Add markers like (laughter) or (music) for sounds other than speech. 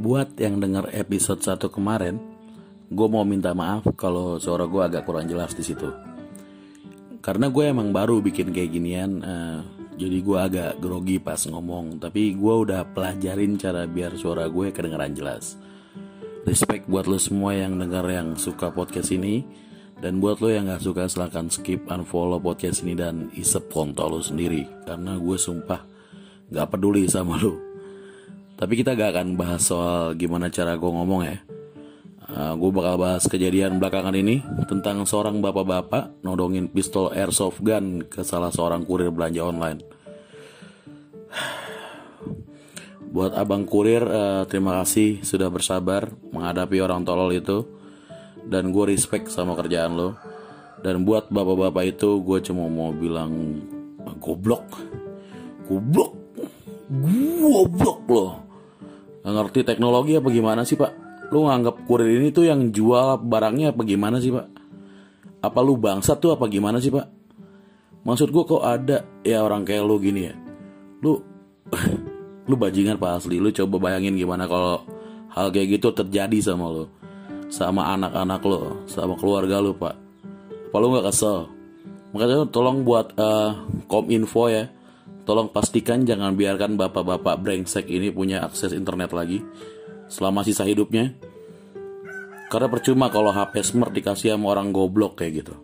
buat yang dengar episode 1 kemarin, gue mau minta maaf kalau suara gue agak kurang jelas di situ. Karena gue emang baru bikin kayak ginian, uh, jadi gue agak grogi pas ngomong. Tapi gue udah pelajarin cara biar suara gue kedengeran jelas. Respect buat lo semua yang denger yang suka podcast ini. Dan buat lo yang gak suka silahkan skip unfollow podcast ini dan isep kontol lo sendiri. Karena gue sumpah gak peduli sama lo. Tapi kita gak akan bahas soal gimana cara gue ngomong ya. Uh, gue bakal bahas kejadian belakangan ini tentang seorang bapak-bapak nodongin pistol airsoft gun ke salah seorang kurir belanja online. (sighs) Buat abang kurir, uh, terima kasih sudah bersabar menghadapi orang tolol itu. Dan gue respect sama kerjaan lo. Dan buat bapak-bapak itu, gue cuma mau bilang goblok, goblok, goblok loh. Gak ngerti teknologi apa gimana sih pak? Lu nganggap kurir ini tuh yang jual barangnya apa gimana sih pak? Apa lu bangsa tuh apa gimana sih pak? Maksud gue kok ada ya orang kayak lu gini ya? Lu (laughs) lu bajingan pak asli. Lu coba bayangin gimana kalau hal kayak gitu terjadi sama lu, sama anak-anak lo, sama keluarga lu pak. Apa lu nggak kesel? Makanya tolong buat uh, kominfo ya Tolong pastikan jangan biarkan bapak-bapak brengsek ini punya akses internet lagi selama sisa hidupnya. Karena percuma kalau HP smart dikasih sama orang goblok kayak gitu.